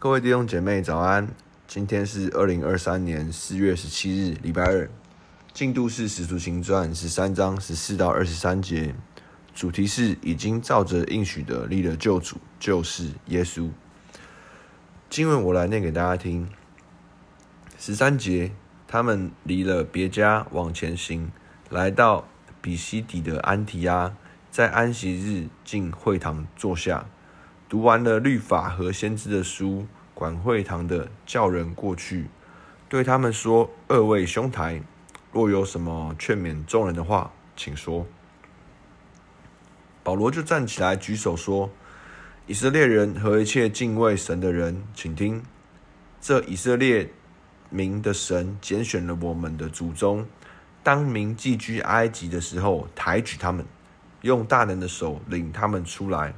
各位弟兄姐妹早安，今天是二零二三年四月十七日，礼拜二，进度是《使徒行传》十三章十四到二十三节，主题是已经照着应许的立了救主，就是耶稣。经文我来念给大家听。十三节，他们离了别家往前行，来到比西底的安提阿，在安息日进会堂坐下。读完了律法和先知的书，管会堂的叫人过去，对他们说：“二位兄台，若有什么劝勉众人的话，请说。”保罗就站起来举手说：“以色列人和一切敬畏神的人，请听！这以色列民的神拣选了我们的祖宗，当民寄居埃及的时候，抬举他们，用大能的手领他们出来。”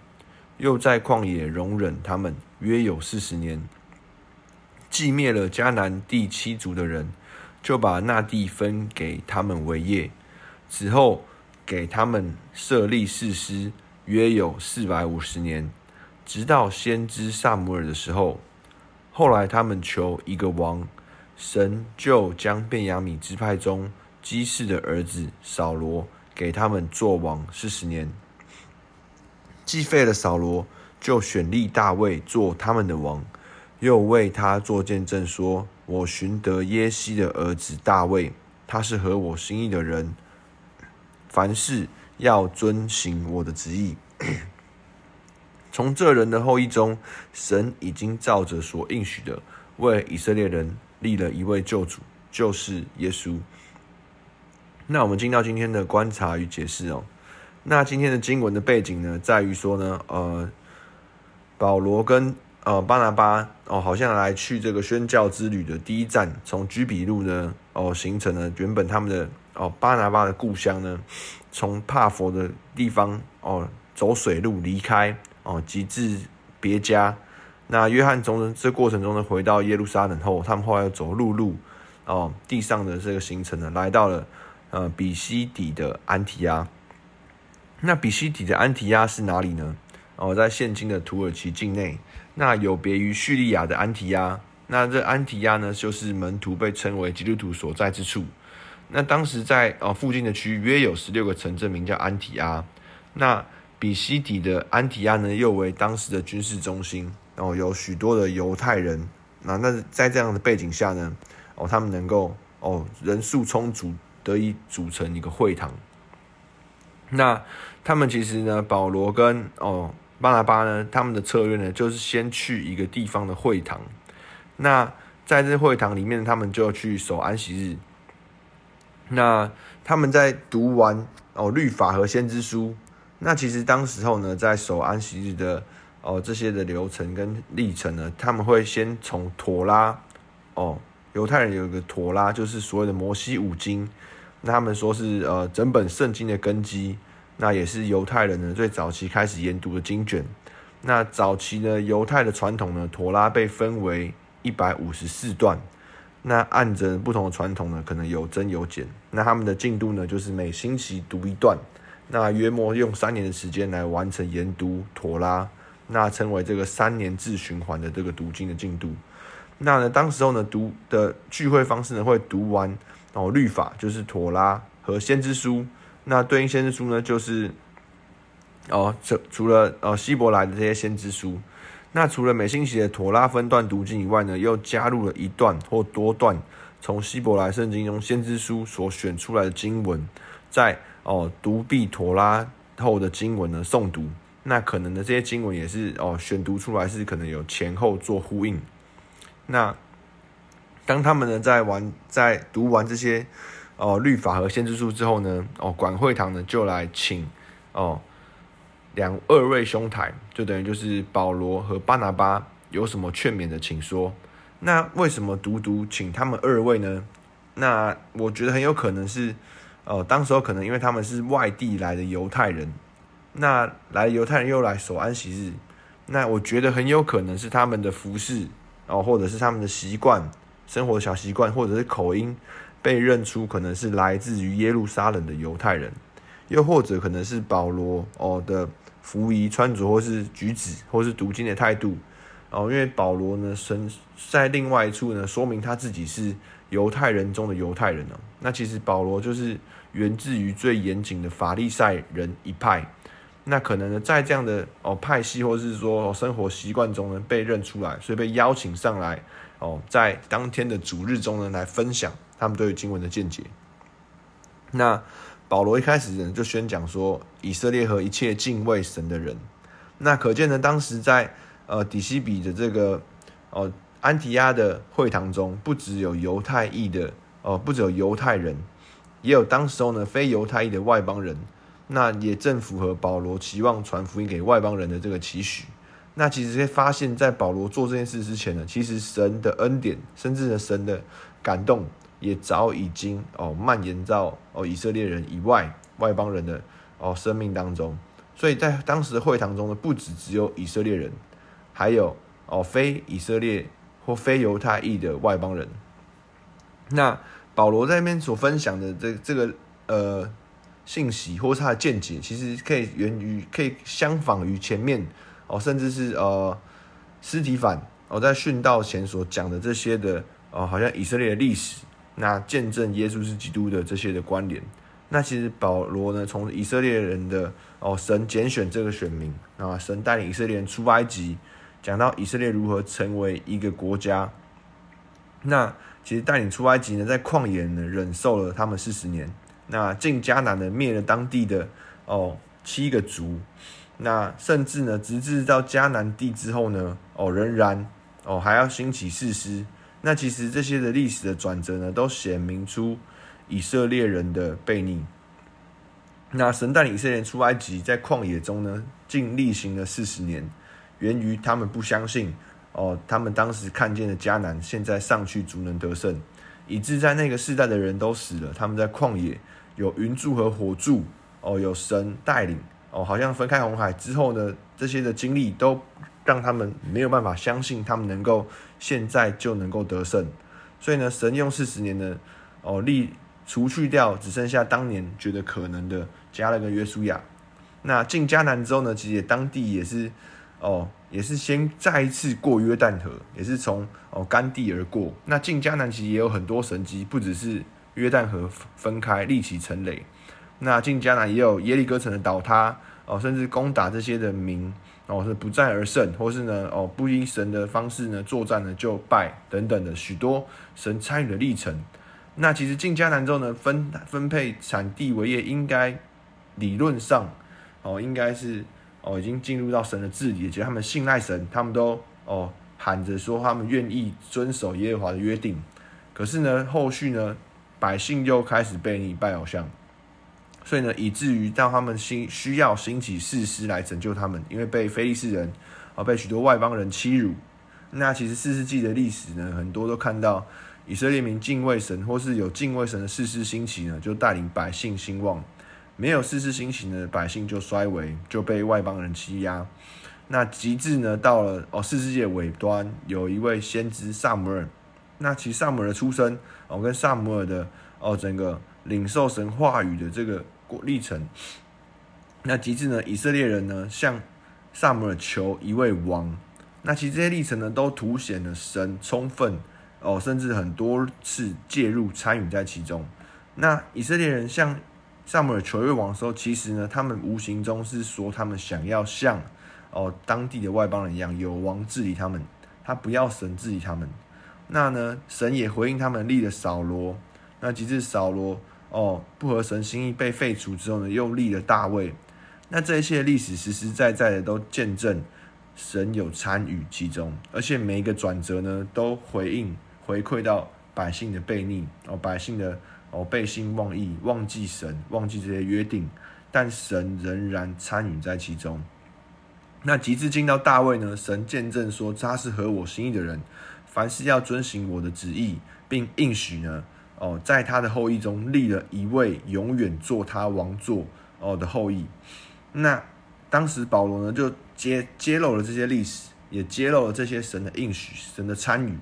又在旷野容忍他们约有四十年，既灭了迦南第七族的人，就把那地分给他们为业。此后给他们设立士师，约有四百五十年，直到先知撒母耳的时候。后来他们求一个王，神就将便雅悯支派中基士的儿子扫罗给他们做王四十年。既废了扫罗，就选立大卫做他们的王，又为他做见证说：“我寻得耶西的儿子大卫，他是合我心意的人，凡事要遵行我的旨意。”从这人的后裔中，神已经照着所应许的，为以色列人立了一位救主，就是耶稣。那我们进到今天的观察与解释哦。那今天的经文的背景呢，在于说呢，呃，保罗跟呃巴拿巴哦，好像来去这个宣教之旅的第一站，从居比路呢哦，行程呢，原本他们的哦巴拿巴的故乡呢，从帕佛的地方哦走水路离开哦，直至别家。那约翰从这过程中呢，回到耶路撒冷后，他们后来又走陆路哦地上的这个行程呢，来到了呃比西底的安提亚。那比西底的安提亚是哪里呢？哦，在现今的土耳其境内。那有别于叙利亚的安提亚，那这安提亚呢，就是门徒被称为基督徒所在之处。那当时在哦附近的区域约有十六个城镇，名叫安提阿。那比西底的安提阿呢，又为当时的军事中心。哦，有许多的犹太人。那那在这样的背景下呢，哦，他们能够哦人数充足，得以组成一个会堂。那他们其实呢，保罗跟哦巴拿巴呢，他们的策略呢，就是先去一个地方的会堂。那在这会堂里面，他们就去守安息日。那他们在读完哦律法和先知书。那其实当时候呢，在守安息日的哦这些的流程跟历程呢，他们会先从妥拉哦，犹太人有一个妥拉，就是所谓的摩西五经。那他们说是呃整本圣经的根基，那也是犹太人呢最早期开始研读的经卷。那早期呢犹太的传统呢，妥拉被分为一百五十四段。那按着不同的传统呢，可能有增有减。那他们的进度呢，就是每星期读一段。那约莫用三年的时间来完成研读妥拉，那称为这个三年制循环的这个读经的进度。那呢当时候呢读的聚会方式呢会读完。哦，律法就是妥拉和先知书，那对应先知书呢，就是哦，除除了呃希伯来的这些先知书，那除了每星期的妥拉分段读经以外呢，又加入了一段或多段从希伯来圣经中先知书所选出来的经文，在哦读毕妥拉后的经文呢诵读，那可能的这些经文也是哦选读出来是可能有前后做呼应，那。当他们呢在完在读完这些哦律法和先知书之后呢，哦管会堂呢就来请哦两二位兄台，就等于就是保罗和巴拿巴有什么劝勉的，请说。那为什么独独请他们二位呢？那我觉得很有可能是哦，当时候可能因为他们是外地来的犹太人，那来犹太人又来守安息日，那我觉得很有可能是他们的服饰哦，或者是他们的习惯。生活小习惯或者是口音被认出，可能是来自于耶路撒冷的犹太人，又或者可能是保罗哦的服仪穿着或是举止或是读经的态度哦，因为保罗呢，神在另外一处呢，说明他自己是犹太人中的犹太人呢。那其实保罗就是源自于最严谨的法利赛人一派。那可能呢，在这样的哦派系或是说生活习惯中呢，被认出来，所以被邀请上来哦，在当天的主日中呢，来分享他们对于经文的见解。那保罗一开始呢，就宣讲说，以色列和一切敬畏神的人。那可见呢，当时在呃，底西比的这个哦，安提亚的会堂中，不只有犹太裔的哦，不只有犹太人，也有当时候呢非犹太裔的外邦人。那也正符合保罗期望传福音给外邦人的这个期许。那其实可以发现，在保罗做这件事之前呢，其实神的恩典，甚至呢神的感动，也早已经哦蔓延到哦以色列人以外外邦人的哦生命当中。所以在当时的会堂中呢，不只只有以色列人。还有哦，非以色列或非犹太裔的外邦人。那保罗在那边所分享的这这个呃信息，或是他的见解，其实可以源于，可以相仿于前面哦，甚至是呃司提反哦在殉道前所讲的这些的哦，好像以色列的历史，那见证耶稣是基督的这些的关联。那其实保罗呢，从以色列人的哦神拣选这个选民啊，神带领以色列人出埃及。讲到以色列如何成为一个国家，那其实带领出埃及呢，在旷野呢忍受了他们四十年，那进迦南呢灭了当地的哦七个族，那甚至呢直至到迦南地之后呢哦仍然哦还要兴起誓师，那其实这些的历史的转折呢都显明出以色列人的悖逆，那神带领以色列人出埃及，在旷野中呢竟历行了四十年。源于他们不相信哦，他们当时看见的迦南，现在上去足能得胜，以致在那个世代的人都死了。他们在旷野有云柱和火柱哦，有神带领哦，好像分开红海之后呢，这些的经历都让他们没有办法相信他们能够现在就能够得胜。所以呢，神用四十年呢哦，立除去掉只剩下当年觉得可能的迦勒跟约书亚。那进迦南之后呢，其实当地也是。哦，也是先再一次过约旦河，也是从哦干地而过。那进迦南其实也有很多神迹，不只是约旦河分开立起城垒。那进迦南也有耶利哥城的倒塌哦，甚至攻打这些的民哦是不战而胜，或是呢哦不依神的方式呢作战呢就败等等的许多神参与的历程。那其实进迦南之后呢，分分配产地为业，应该理论上哦应该是。哦，已经进入到神的治理，其实他们信赖神，他们都哦喊着说他们愿意遵守耶和华的约定。可是呢，后续呢，百姓又开始被逆拜偶像，所以呢，以至于到他们兴需要兴起士师来拯救他们，因为被非利士人啊、被许多外邦人欺辱。那其实四世纪的历史呢，很多都看到以色列民敬畏神，或是有敬畏神的士师兴起呢，就带领百姓兴旺。没有士师兴起呢，百姓就衰微，就被外邦人欺压。那极致呢，到了哦四世纪尾端，有一位先知撒母耳。那其实撒母耳的出生哦，跟撒母耳的哦整个领受神话语的这个过历程。那极致呢，以色列人呢向撒母耳求一位王。那其实这些历程呢，都凸显了神充分哦，甚至很多次介入参与在其中。那以色列人向撒母耳求一位王的时候，其实呢，他们无形中是说，他们想要像哦当地的外邦人一样，有王治理他们，他不要神治理他们。那呢，神也回应他们，立了扫罗。那及至扫罗哦不合神心意被废除之后呢，又立了大卫。那这一切历史实实在在的都见证神有参与其中，而且每一个转折呢，都回应回馈到百姓的悖逆哦，百姓的。哦，背信忘义，忘记神，忘记这些约定，但神仍然参与在其中。那及至进到大卫呢？神见证说他是合我心意的人，凡事要遵行我的旨意，并应许呢，哦，在他的后裔中立了一位永远做他王座哦的后裔。那当时保罗呢，就揭揭露了这些历史，也揭露了这些神的应许，神的参与。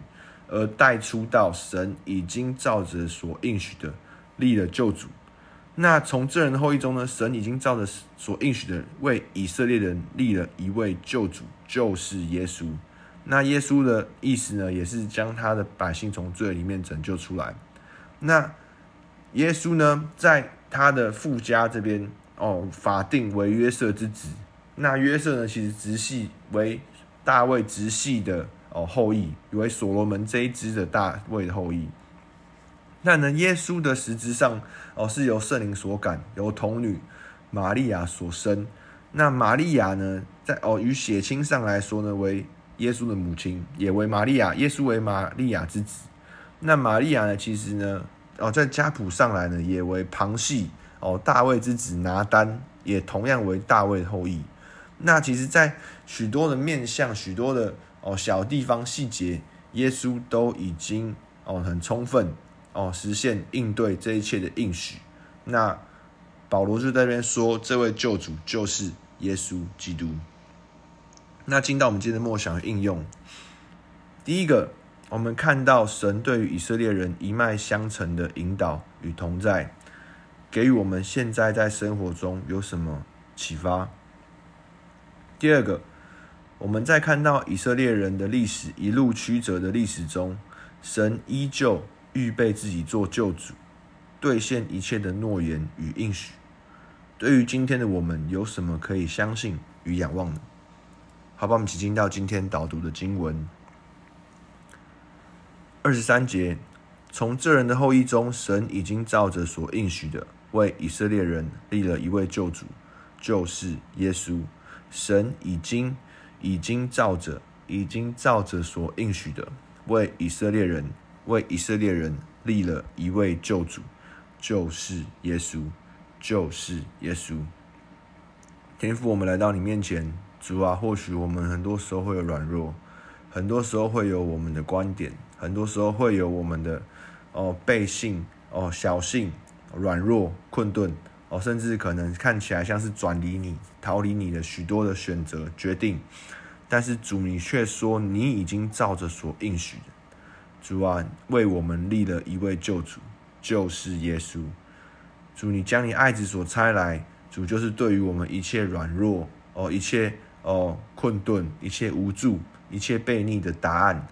而带出到神已经照着所应许的立了救主，那从这人的后裔中呢，神已经照着所应许的为以色列人立了一位救主，就是耶稣。那耶稣的意思呢，也是将他的百姓从罪里面拯救出来。那耶稣呢，在他的父家这边哦，法定为约瑟之子。那约瑟呢，其实直系为大卫直系的哦后裔，为所罗门这一支的大卫的后裔。那呢，耶稣的实质上哦是由圣灵所感，由童女玛利亚所生。那玛利亚呢，在哦与血亲上来说呢，为耶稣的母亲，也为玛利亚，耶稣为玛利亚之子。那玛利亚呢，其实呢，哦在家谱上来呢，也为旁系哦大卫之子拿单，也同样为大卫后裔。那其实，在许多的面向、许多的哦小地方细节，耶稣都已经哦很充分。哦，实现应对这一切的应许。那保罗就在那边说，这位救主就是耶稣基督。那进到我们今天的默想应用，第一个，我们看到神对于以色列人一脉相承的引导与同在，给予我们现在在生活中有什么启发？第二个，我们在看到以色列人的历史一路曲折的历史中，神依旧。预备自己做救主，兑现一切的诺言与应许。对于今天的我们，有什么可以相信与仰望呢？好吧，我们一起进到今天导读的经文。二十三节，从这人的后裔中，神已经照着所应许的，为以色列人立了一位救主，就是耶稣。神已经已经照着已经照着所应许的，为以色列人。为以色列人立了一位救主，就是耶稣，就是耶稣。天父，我们来到你面前，主啊，或许我们很多时候会有软弱，很多时候会有我们的观点，很多时候会有我们的哦背信哦小信软弱困顿哦，甚至可能看起来像是转离你、逃离你的许多的选择决定，但是主，你却说你已经照着所应许的。主啊，为我们立了一位救主，就是耶稣。主，你将你爱子所差来，主就是对于我们一切软弱哦，一切哦困顿，一切无助，一切悖逆的答案。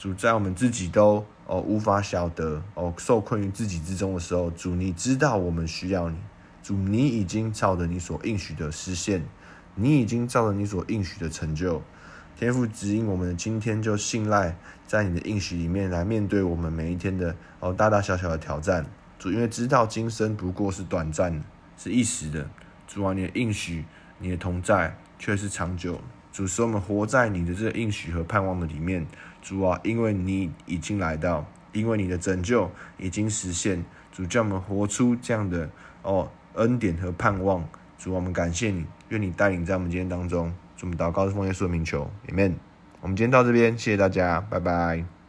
主在我们自己都哦无法晓得哦受困于自己之中的时候，主你知道我们需要你。主，你已经照着你所应许的实现，你已经照着你所应许的成就。天父指引我们，今天就信赖在你的应许里面来面对我们每一天的哦大大小小的挑战。主，因为知道今生不过是短暂的，是一时的。主啊，你的应许，你的同在却是长久。主，使我们活在你的这个应许和盼望的里面。主啊，因为你已经来到，因为你的拯救已经实现。主，叫我们活出这样的哦恩典和盼望。主，我们感谢你，愿你带领在我们今天当中。祝我们祷告是奉耶稣的名求，Amen。我们今天到这边，谢谢大家，拜拜。